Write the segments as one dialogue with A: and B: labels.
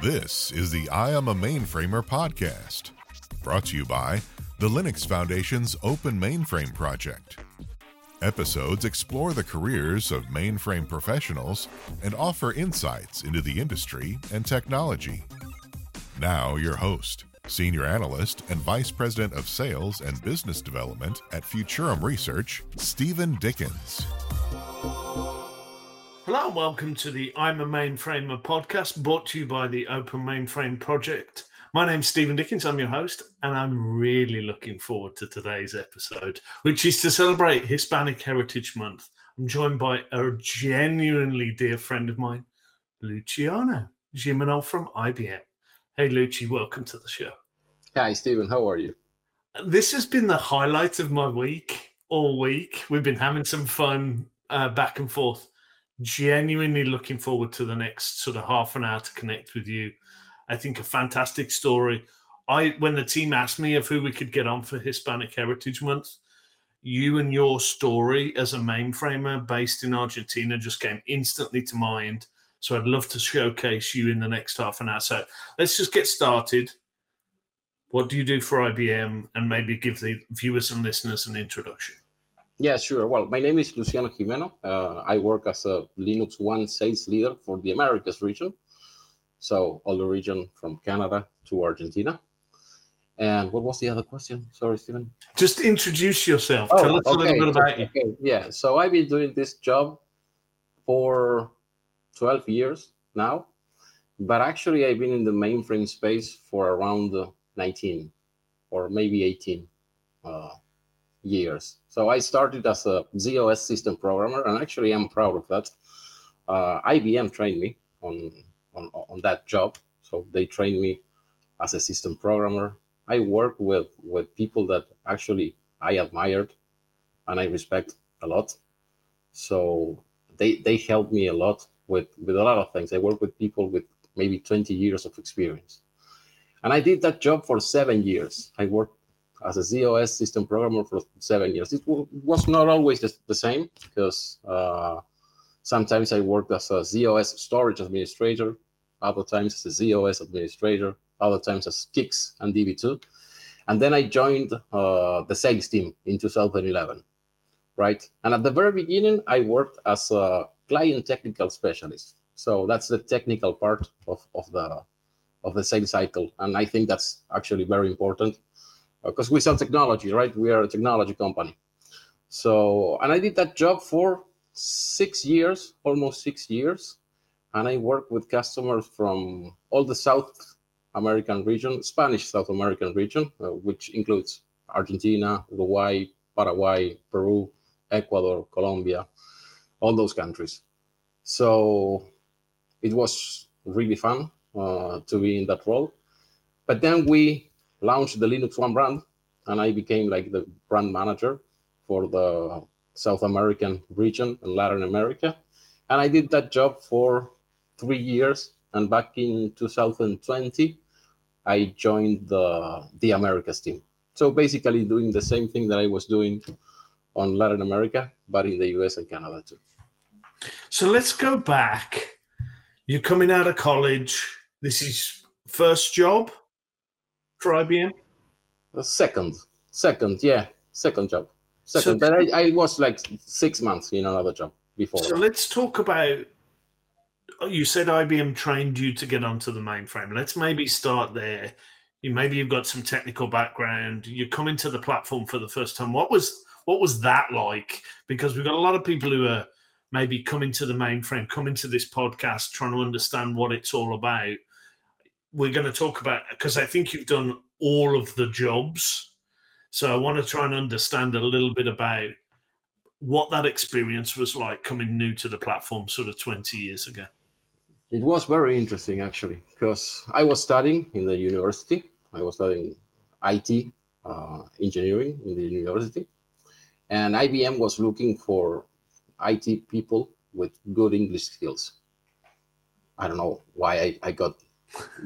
A: This is the I Am a Mainframer podcast, brought to you by the Linux Foundation's Open Mainframe Project. Episodes explore the careers of mainframe professionals and offer insights into the industry and technology. Now, your host, Senior Analyst and Vice President of Sales and Business Development at Futurum Research, Steven Dickens.
B: Hello and welcome to the I'm a Mainframer podcast brought to you by the Open Mainframe Project. My name's Steven Dickens, I'm your host, and I'm really looking forward to today's episode, which is to celebrate Hispanic Heritage Month. I'm joined by a genuinely dear friend of mine, Luciano Gimeno from IBM. Hey, Luci, welcome to the show.
C: Hi, Steven, how are you?
B: This has been the highlight of my week all week. We've been having some fun uh, back and forth genuinely looking forward to the next sort of half an hour to connect with you. I think a fantastic story. I when the team asked me of who we could get on for Hispanic Heritage Month, you and your story as a mainframer based in Argentina just came instantly to mind. So I'd love to showcase you in the next half an hour. So let's just get started. What do you do for IBM? And maybe give the viewers and listeners an introduction.
C: Yeah, sure. Well, my name is Luciano Gimeno. Uh, I work as a LinuxONE sales leader for the Americas region. So, all the region from Canada to Argentina. And what was the other question? Sorry, Steven.
B: Just introduce yourself. Oh, Tell us okay. a little bit about
C: okay. you. Yeah. So, I've been doing this job for 12 years now. But actually, I've been in the mainframe space for around 19 or maybe 18. Uh, years. So I started as a z/OS system programmer, and actually I'm proud of that. Uh, IBM trained me on, on on that job, so they trained me as a system programmer. I work with with people that actually I admired and I respect a lot. So they they helped me a lot with with a lot of things. I work with people with maybe 20 years of experience. And I did that job for seven years. I worked as a z/OS system programmer for seven years. It was not always the, same because uh, sometimes I worked as a z/OS storage administrator, other times as a z/OS administrator, other times as CICS and DB2. And then I joined uh, the sales team in 2011, right? And at the very beginning, I worked as a client technical specialist. So that's the technical part of, of the of the sales cycle, and I think that's actually very important because we sell technology, right? We are a technology company. So, and I did that job for six years, almost six years. And I worked with customers from all the South American region, Spanish South American region, uh, which includes Argentina, Uruguay, Paraguay, Peru, Ecuador, Colombia, all those countries. So it was really fun uh, to be in that role. But then we launched the LinuxONE brand, and I became like the brand manager for the South American region and Latin America. And I did that job for three years. And back in 2020, I joined the the Americas team. So basically, doing the same thing that I was doing on Latin America, but in the US and Canada too.
B: So let's go back. You're coming out of college. This is first job for IBM?
C: The second, second, yeah, second job, second. So, but I, I was like six months in another job before.
B: So let's talk about. You said IBM trained you to get onto the mainframe. Let's maybe start there. You maybe you've got some technical background. You come into the platform for the first time. What was what was that like? Because we've got a lot of people who are maybe coming to the mainframe, coming to this podcast, trying to understand what it's all about we're going to talk about because I think you've done all of the jobs. So I want to try and understand a little bit about what that experience was like coming new to the platform sort of 20 years ago.
C: It was very interesting actually because I was studying in the university. I was studying IT uh, engineering in the university, and IBM was looking for IT people with good English skills. I don't know why I, I got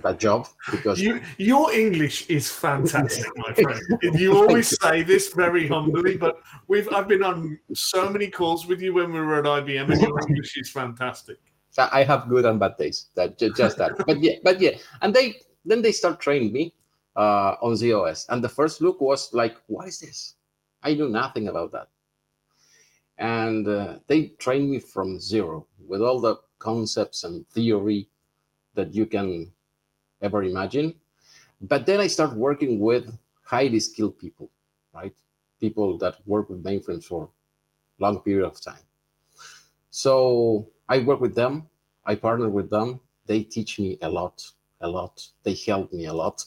C: that job because
B: you, your English is fantastic, my friend. You always say this very humbly, but we've I've been on so many calls with you when we were at IBM, and your English is fantastic.
C: So I have good and bad days. That just that. but yeah, but yeah, and they then they start training me uh, on z/OS, and the first look was like, what is this? I knew nothing about that, and uh, they trained me from zero with all the concepts and theory that you can ever imagine. But then I start working with highly skilled people, right? People that work with mainframes for long period of time. So I work with them. I partner with them. They teach me a lot, a lot. They help me a lot.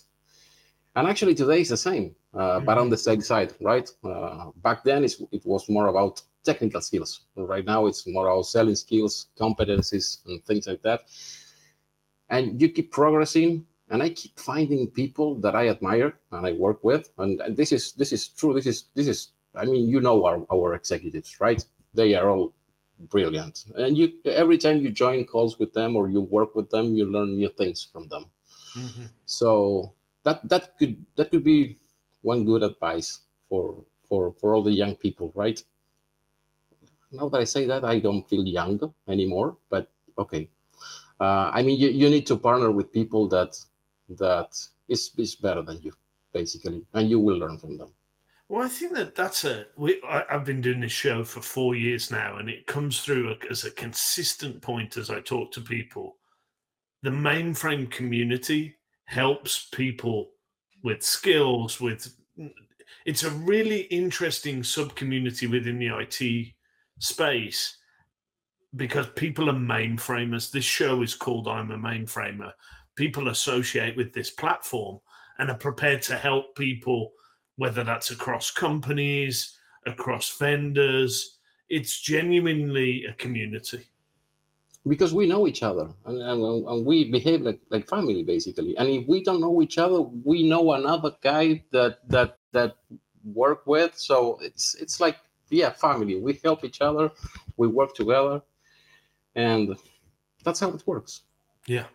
C: And actually, today is the same, uh, but on the same side, right? Uh, back then, it was more about technical skills. Right now, it's more about selling skills, competencies, and things like that. And you keep progressing, and I keep finding people that I admire and I work with. And, and this is this is true. This is this is. I mean, you know our our executives, right? They are all brilliant. And you every time you join calls with them or you work with them, you learn new things from them. Mm-hmm. So that that could that could be one good advice for for for all the young people, right? Now that I say that, I don't feel young anymore. But okay, uh, I mean, you, you need to partner with people that that is is better than you, basically, and you will learn from them.
B: Well, I think that that's a. We, I, have been doing this show for four years now, and it comes through as a consistent point as I talk to people. The mainframe community helps people with skills. With it's a really interesting sub community within the IT space because people are mainframers. This show is called "I'm a Mainframer." People associate with this platform and are prepared to help people whether that's across companies, across vendors. It's genuinely a community.
C: Because we know each other and, and, and, we behave like, like family basically. And if we don't know each other, we know another guy that that that work with. So it's it's like yeah, family. We help each other, we work together, and that's how it works.
B: Yeah.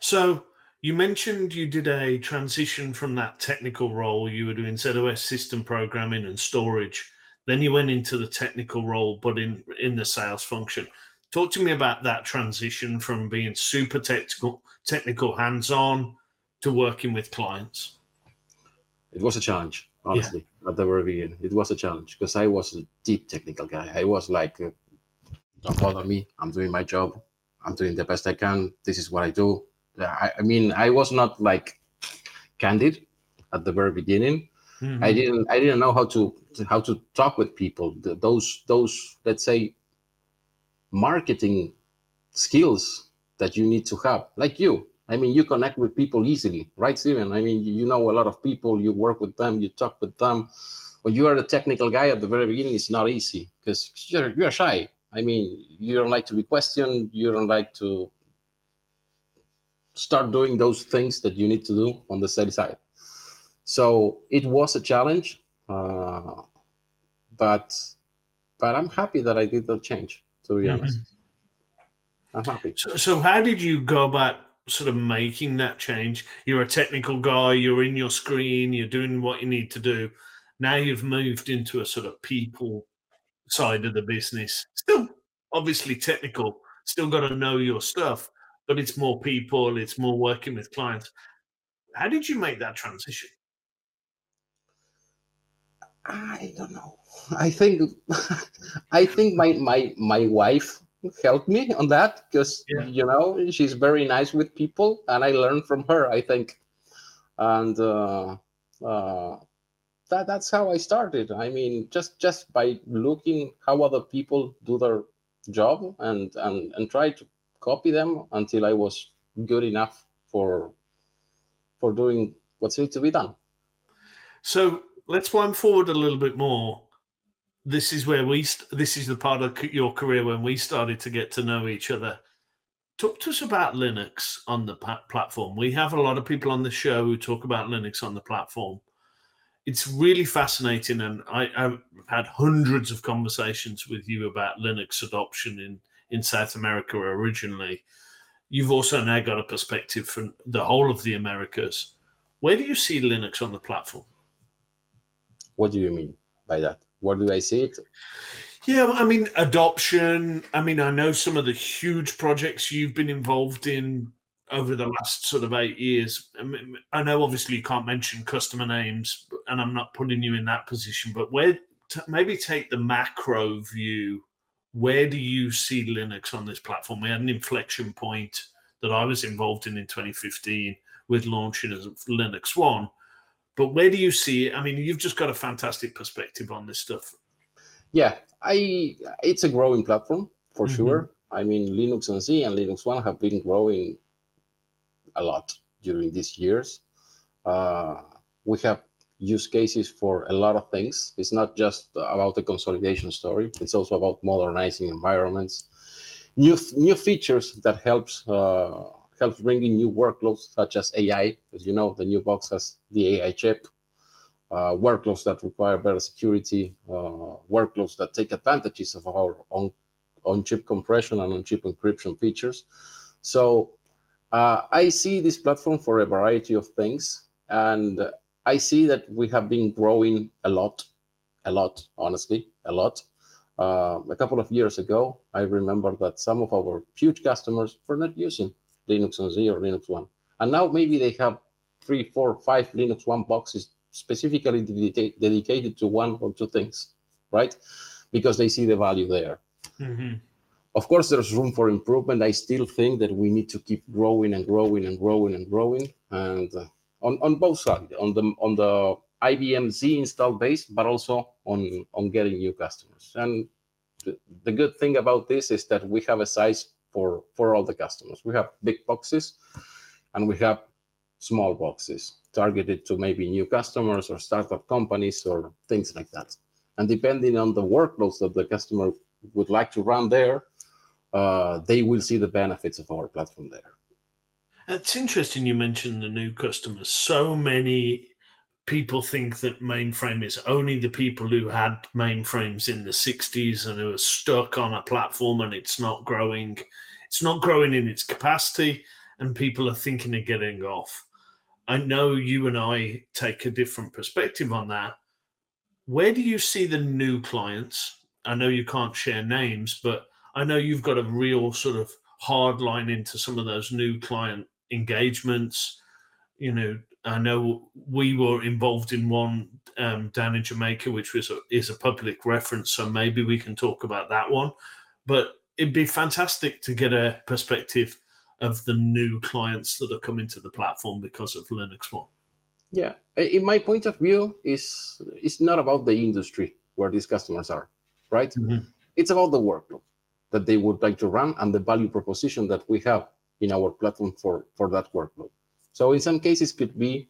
B: So you mentioned you did a transition from that technical role. You were doing z/OS system programming and storage. Then you went into the technical role, but in in the sales function. Talk to me about that transition from being super technical, technical hands-on, to working with clients.
C: It was a challenge, honestly, yeah. at the very beginning. It was a challenge because I was a deep technical guy. I was like, uh, "Don't bother me. I'm doing my job. I'm doing the best I can. This is what I do. I, I mean, I was not like candid at the very beginning. Mm-hmm. I didn't I didn't know how to how to talk with people. The, those those let's say marketing skills that you need to have, like you. I mean, you connect with people easily, right, Steven? I mean, you know a lot of people. You work with them. You talk with them. When you are a technical guy at the very beginning, it's not easy because you're you're shy. I mean, you don't like to be questioned. You don't like to start doing those things that you need to do on the sales side. So it was a challenge, uh, but but I'm happy that I did the change. To be mm-hmm. honest, I'm happy.
B: So, so how did you go about sort of making that change? You're a technical guy. You're in your screen. You're doing what you need to do. Now you've moved into a sort of people side of the business. Still, obviously technical. Still got to know your stuff but it's more people, it's more working with clients. How did you make that transition?
C: I don't know. I think I think my my my wife helped me on that because yeah. you know she's very nice with people and I learned from her. I think, and uh, uh, that that's how I started. I mean, just just by looking how other people do their job and and and try to copy them until I was good enough for for doing what's need to be done.
B: So let's wind forward a little bit more. This is where we. This is the part of your career when we started to get to know each other. Talk to us about Linux on the platform. We have a lot of people on the show who talk about Linux on the platform. It's really fascinating, and I, have had hundreds of conversations with you about Linux adoption in in South America originally. You've also now got a perspective from the whole of the Americas. Where do you see Linux on the platform?
C: What do you mean by that? Where do I see it?
B: Yeah, I mean, adoption. I mean, I know some of the huge projects you've been involved in over the last sort of eight years. I, mean, I know obviously you can't mention customer names, and I'm not putting you in that position, but where maybe take the macro view. Where do you see Linux on this platform? We had an inflection point that I was involved in in 2015 with launching of LinuxONE. But where do you see it? I mean, you've just got a fantastic perspective on this stuff.
C: Yeah, I it's a growing platform for mm-hmm. sure. I mean, Linux NC and LinuxONE have been growing a lot during these years. Uh, we have use cases for a lot of things. It's not just about the consolidation story. It's also about modernizing environments, new new features that helps uh, helps bring in new workloads such as AI. As you know, the new box has the AI chip. Uh, workloads that require better security, uh, workloads that take advantages of our own on-chip compression and on-chip encryption features. So uh, I see this platform for a variety of things, and I see that we have been growing a lot, a lot, honestly, a lot. Uh, a couple of years ago, I remember that some of our huge customers were not using Linux on Z or LinuxONE, and now maybe they have three, four, five LinuxONE boxes specifically dedicated to one or two things, right? Because they see the value there. Mm-hmm. Of course, there's room for improvement. I still think that we need to keep growing and growing and growing and growing, and uh, on, on both sides, on the on the IBM Z install base, but also on on getting new customers. And the, good thing about this is that we have a size for for all the customers. We have big boxes, and we have small boxes targeted to maybe new customers or startup companies or things like that. And depending on the workloads that the customer would like to run there, uh, they will see the benefits of our platform there.
B: It's interesting you mentioned the new customers. So many people think that mainframe is only the people who had mainframes in the 60s and who are stuck on a platform and it's not growing. It's not growing in its capacity, and people are thinking of getting off. I know you and I take a different perspective on that. Where do you see the new clients? I know you can't share names, but I know you've got a real sort of hard line into some of those new client engagements. You know, I know we were involved in one um, down in Jamaica, which was a, is a public reference, so maybe we can talk about that one. But it'd be fantastic to get a perspective of the new clients that are coming to the platform because of LinuxONE.
C: Yeah, in my point of view, is it's not about the industry where these customers are, right? Mm-hmm. It's about the workload that they would like to run and the value proposition that we have in our platform for, for that workload. So in some cases could be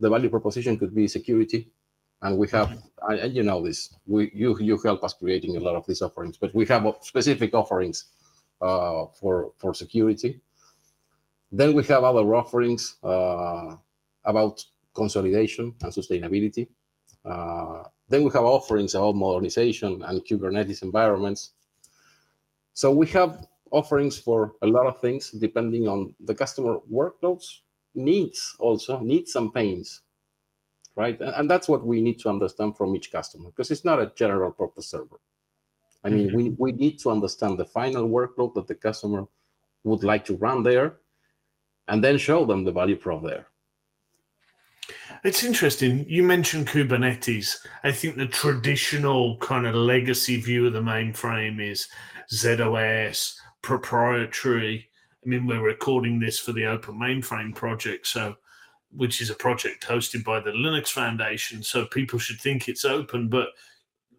C: the value proposition could be security. And we have, and you know this, we you you help us creating a lot of these offerings, but we have specific offerings uh, for for security. Then we have other offerings uh, about consolidation and sustainability. Uh, then we have offerings about modernization and Kubernetes environments. So we have offerings for a lot of things depending on the customer workloads, needs also, needs and pains, right? And, that's what we need to understand from each customer because it's not a general purpose server. I mean, mm-hmm. we, we need to understand the final workload that the customer would like to run there and then show them the value prop there.
B: It's interesting. You mentioned Kubernetes. I think the traditional kind of legacy view of the mainframe is z/OS, proprietary. I mean, we're recording this for the Open Mainframe project, so which is a project hosted by the Linux Foundation. So people should think it's open, but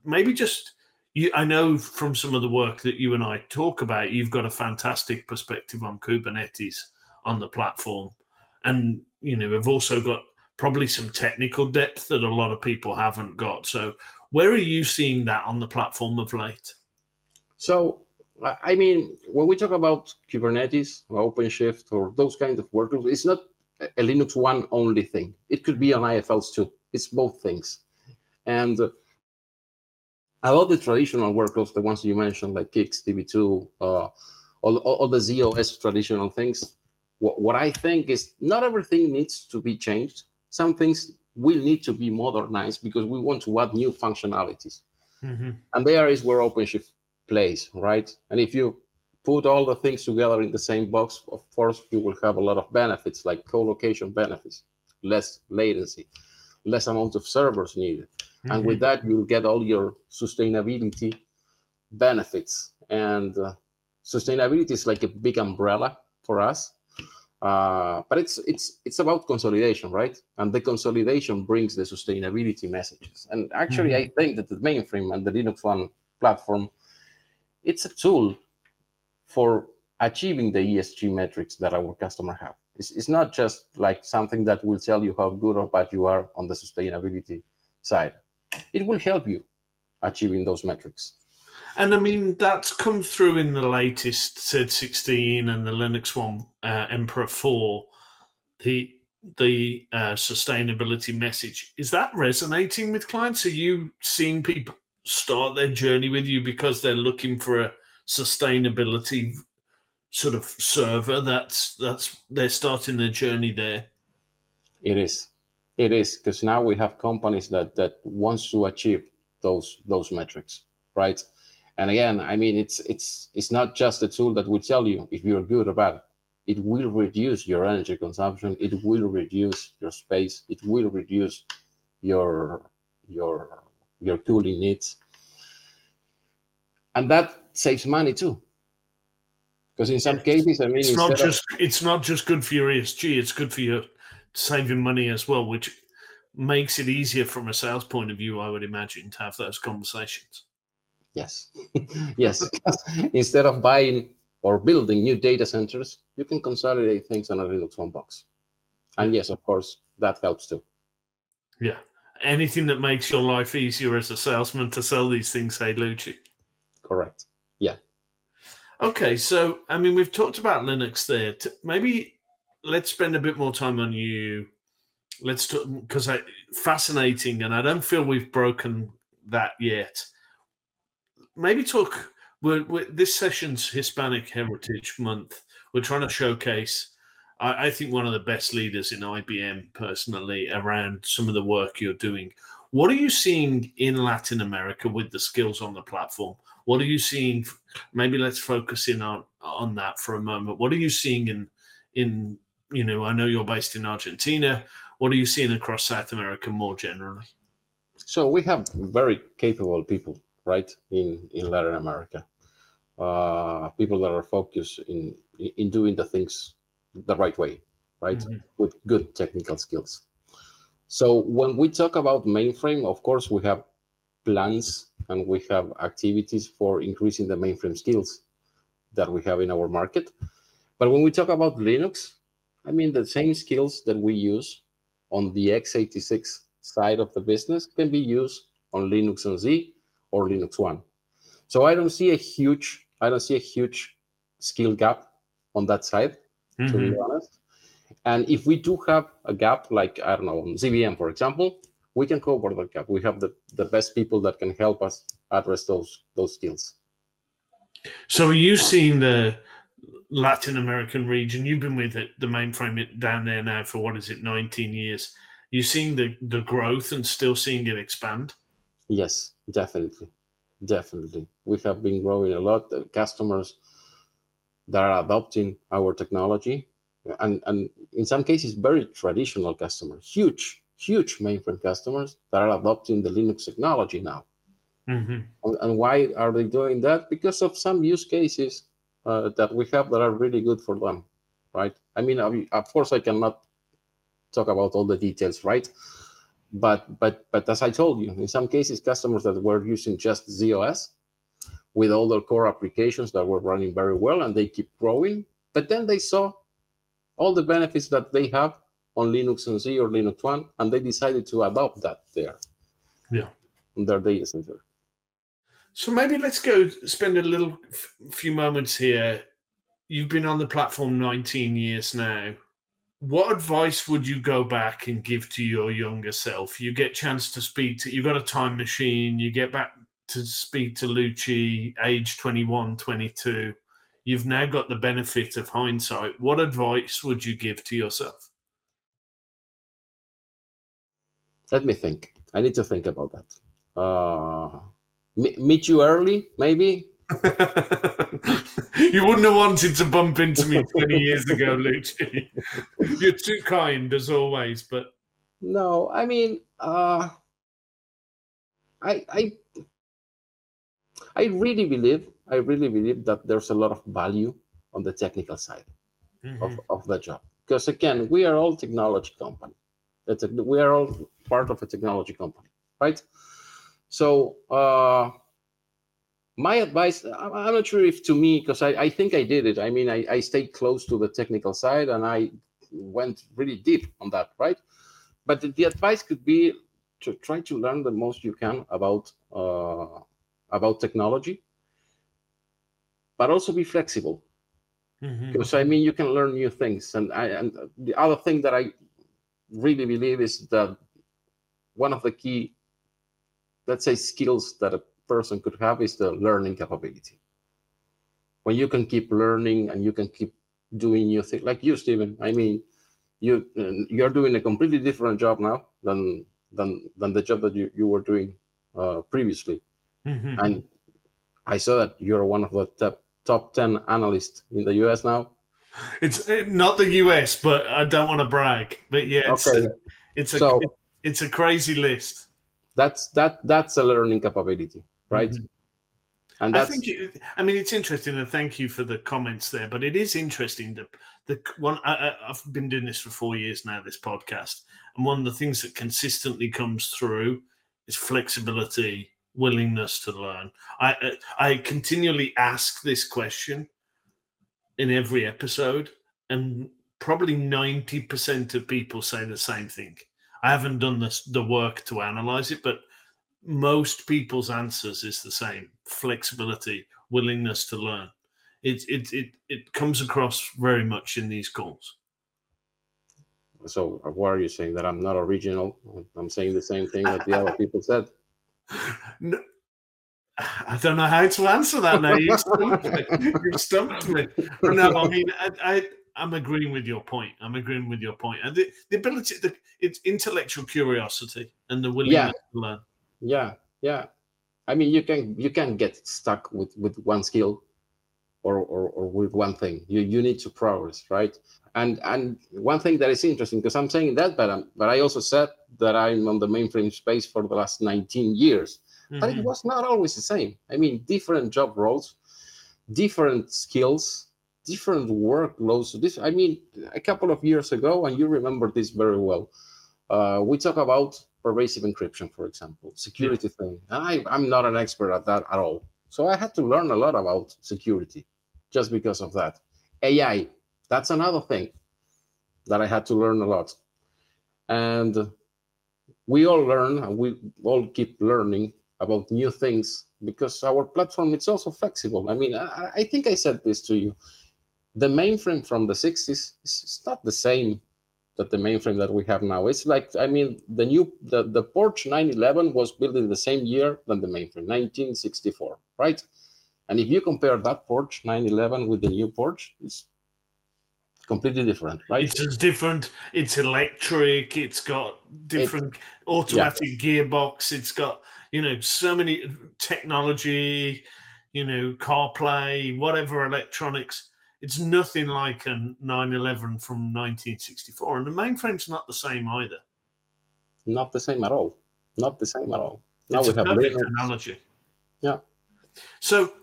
B: maybe just you. I know from some of the work that you and I talk about, you've got a fantastic perspective on Kubernetes on the platform, and you know we've also got probably some technical depth that a lot of people haven't got. So where are you seeing that on the platform of late?
C: So I mean, when we talk about Kubernetes or OpenShift or those kind of workloads, it's not a LinuxONE only thing. It could be on IFLs too. It's both things. And about the traditional workloads, the ones you mentioned, like CICS, DB2, uh, all, all the z/OS traditional things, what, what I think is not everything needs to be changed. Some things will need to be modernized because we want to add new functionalities.
B: Mm-hmm.
C: And there is where OpenShift plays, right? And if you put all the things together in the same box, of course, you will have a lot of benefits like co-location benefits, less latency, less amount of servers needed.
B: Mm-hmm.
C: And with that, you'll get all your sustainability benefits. And uh, sustainability is like a big umbrella for us. Uh, but it's it's it's about consolidation, right? And the consolidation brings the sustainability messages. And actually,
B: Mhm.
C: I think that the mainframe and the LinuxONE platform, it's a tool for achieving the ESG metrics that our customer have. It's, it's not just like something that will tell you how good or bad you are on the sustainability side. It will help you achieving those metrics.
B: And I mean, that's come through in the latest Z16 and the LinuxONE uh, Emperor 4, the the uh, sustainability message. Is that resonating with clients? Are you seeing people start their journey with you because they're looking for a sustainability sort of server that's that's they're starting their journey there
C: It is. It is because now we have companies that that wants to achieve those those metrics, right? And again, I mean, it's it's it's not just a tool that will tell you if you're good or bad. It will reduce your energy consumption. It will reduce your space. It will reduce your your your cooling needs, and that saves money too. Because in some cases, I mean,
B: it's not
C: instead of-
B: just it's not just good for your esg it's good for your saving money as well which makes it easier from a sales point of view i would imagine to have those conversations
C: Yes, yes. Instead of buying or building new data centers, you can consolidate things on a LinuxONE box. And yes, of course, that helps too.
B: yeah anything that makes your life easier as a salesman to sell these things hey lucci
C: Correct. Yeah.
B: Okay, so I mean, we've talked about Linux there. Maybe let's spend a bit more time on you. Let's talk because I fascinating, and I don't feel we've broken that yet. Maybe talk. We're, we're, this session's Hispanic Heritage Month. We're trying to showcase. I, I think one of the best leaders in IBM personally around some of the work you're doing. What are you seeing in Latin America with the skills on the platform? What are you seeing? Maybe let's focus in on on that for a moment. What are you seeing in in you know? I know you're based in Argentina. What are you seeing across South America more generally?
C: So we have very capable people, right, in, in Latin America. Uh, people that are focused in in doing the things the right way, right,
B: Mhm.
C: with good technical skills. So when we talk about mainframe, of course, we have plans and we have activities for increasing the mainframe skills that we have in our market. But when we talk about Linux, I mean the same skills that we use on the x86 side of the business can be used on Linux on Z or LinuxONE. So I don't see a huge I don't see a huge skill gap on that side, to be mm-hmm. honest. And if we do have a gap, like I don't know, z/VM, for example, we can cover that gap. We have the, the best people that can help us address those those skills.
B: So are you seeing the Latin American region? You've been with it, the mainframe it- down there now for what is it, 19 years? You seeing the the growth and still seeing it expand?
C: Yes, definitely. Definitely. We have been growing a lot. The customers that are adopting our technology and, and in some cases very traditional customers, huge, huge mainframe customers that are adopting the Linux technology now.
B: hmm
C: And, and why are they doing that? Because of some use cases uh, that we have that are really good for them, right? I mean, I- of course, I cannot talk about all the details, right? But but but as I told you, in some cases, customers that were using just z/OS with all their core applications that were running very well, and they keep growing. But then they saw all the benefits that they have on Linux and Z or LinuxONE, and they decided to adopt that there.
B: Yeah.
C: In their data center.
B: So maybe let's go spend a little f- few moments here. You've been on the platform 19 years now. What advice would you go back and give to your younger self? You get chance to speak to you've got a time machine, you get back to speak to Lucci, age 21, 22. You've now got the benefit of hindsight. What advice would you give to yourself?
C: Let me think. I need to think about that. Uh, meet you early, maybe.
B: you wouldn't have wanted to bump into me 20 years ago, Luigi. You're too kind as always, but
C: no, I mean, uh, I, I, I really believe, I really believe that there's a lot of value on the technical side mm-hmm. of, of the job. Because again, we are all technology company. It's a, we are all part of a technology company, right? So uh, my advice, I'm not sure if to me, because I, I think I did it. I mean, I, I stayed close to the technical side and I went really deep on that, right? but the, the, advice could be to try to learn the most you can about uh, about technology but also be flexible. Mm-hmm. because i mean you can learn new things. And I, and the other thing that i really believe is that one of the key let's say skills that a person could have is the learning capability. When you can keep learning and you can keep doing new things like you steven i mean you you're doing a completely different job now than than than the job that you, you were doing uh, previously mm-hmm. and i saw that you're one of the top top 10 analysts in the us now
B: it's not the us but i don't want to brag but yeah it's okay. a, it's a so, it's a crazy list
C: that's that that's a learning capability right mm-hmm.
B: And I think, it, I mean, it's interesting, and thank you for the comments there. But it is interesting that the one I, have been doing this for four years now, this podcast, and one of the things that consistently comes through is flexibility, willingness to learn. I I continually ask this question in every episode, and probably ninety percent of people say the same thing. I haven't done this the work to analyze it, but most people's answers is the same: flexibility, willingness to learn it it it, it comes across very much in these calls.
C: So, why are you saying that I'm not original? I'm saying the same thing that the other people said.
B: No, I don't know how to answer that now. You stumped me. You stumped me. No, I mean, I, I I'm agreeing with your point. I'm agreeing with your point. And the, the ability, the, it's intellectual curiosity and the willingness yeah. to learn.
C: Yeah, yeah. I mean, you can you can get stuck with with one skill or, or, or with one thing. You you need to progress, right? And and one thing that is interesting because I'm saying that, but I'm, but I also said that I'm on the mainframe space for the last 19 years. Mm-hmm. But it mm-hmm. was not always the same. I mean, different job roles, different skills, different workloads. This, I mean, a couple of years ago, and you remember this very well. Uh, we talk about pervasive encryption, for example, security yeah. thing. I, I'm not an expert at that at all. So I had to learn a lot about security just because of that. AI, that's another thing that I had to learn a lot. And we all learn and we all keep learning about new things because our platform is also flexible. I mean, I, I think I said this to you. The mainframe from the 60s is not the same that the mainframe that we have now. It's like, I mean, the new the, the Porsche 911 was built in the same year than the mainframe, 1964, right? And if you compare that Porsche 911 with the new Porsche, it's completely different, right?
B: It's just different. It's electric. It's got different it, automatic yeah. gearbox. It's got you know so many technology, you know CarPlay, whatever electronics. It's nothing like a 911 from 1964, and the mainframe's not the same either.
C: Not the same at all. Not the same at all.
B: Now it's we have technology.
C: Yeah.
B: So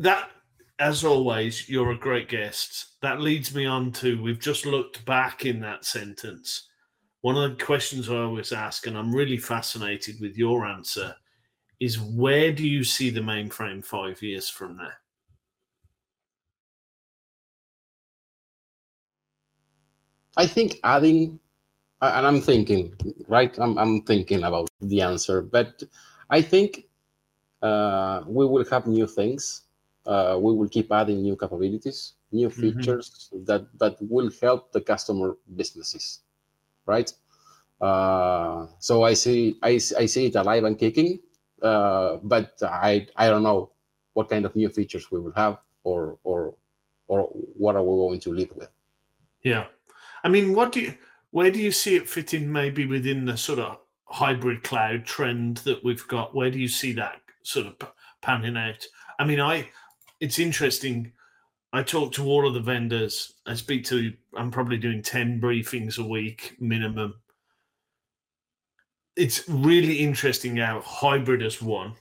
B: that as always, you're a great guest. That leads me on to we've just looked back in that sentence. One of the questions I always ask, and I'm really fascinated with your answer, is where do you see the mainframe five years from now?
C: I think adding, and I'm thinking, right? I'm, I'm thinking about the answer, but I think uh, we will have new things uh, we will keep adding new capabilities, new mm-hmm. features mm-hmm. that that will help the customer businesses, right? Uh, so I see I, I see it alive and kicking, uh, but I I don't know what kind of new features we will have or or or what are we going to lead with.
B: Yeah, I mean, what do you where do you see it fitting maybe within the sort of hybrid cloud trend that we've got? Where do you see that sort of panning out. I mean, I it's interesting. I talk to all of the vendors. I speak to. I'm probably doing ten briefings a week minimum. It's really interesting how hybrid has won.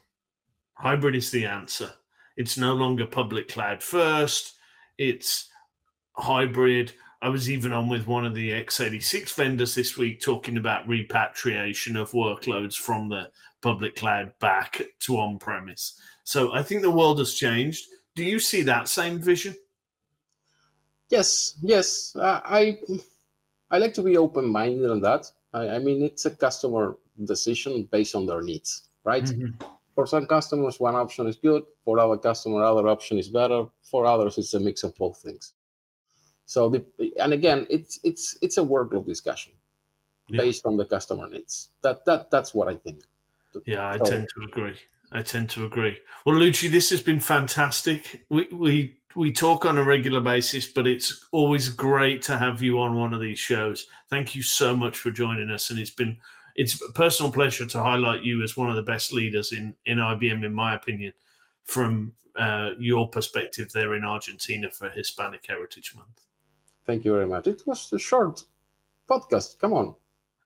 B: Hybrid is the answer. It's no longer public cloud first. It's hybrid. I was even on with one of the x86 vendors this week talking about repatriation of workloads from the public cloud back to on premise. So I think the world has changed. Do you see that same vision?
C: Yes, yes. Uh, I I like to be open minded on that. I, I, mean, it's a customer decision based on their needs, right? Mm-hmm. For some customers, one option is good. For other customer, other option is better. For others, it's a mix of both things. So the and again, it's it's it's a workload discussion yeah. based on the customer needs. That that that's what I think.
B: Yeah, I so, tend to agree. I tend to agree. Well, Luci, this has been fantastic. We we we talk on a regular basis, but it's always great to have you on one of these shows. Thank you so much for joining us, and it's been it's a personal pleasure to highlight you as one of the best leaders in in IBM, in my opinion, from uh, your perspective there in Argentina for Hispanic Heritage Month.
C: Thank you very much. It was a short podcast. Come on.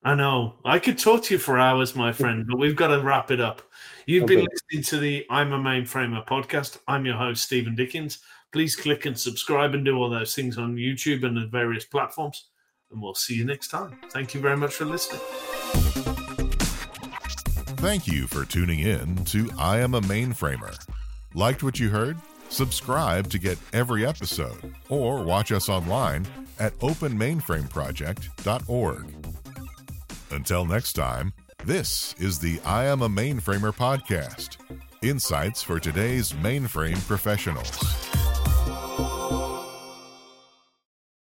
B: I know. I could talk to you for hours, my friend, but we've got to wrap it up. You've okay. been listening to the I'm a Mainframer podcast. I'm your host, Steven Dickens. Please click and subscribe and do all those things on YouTube and the various platforms. And we'll see you next time. Thank you very much for listening.
A: Thank you for tuning in to I Am a Mainframer. Liked what you heard? Subscribe to get every episode or watch us online at openmainframeproject.org. Until next time, this is the I Am a Mainframer podcast insights for today's mainframe professionals.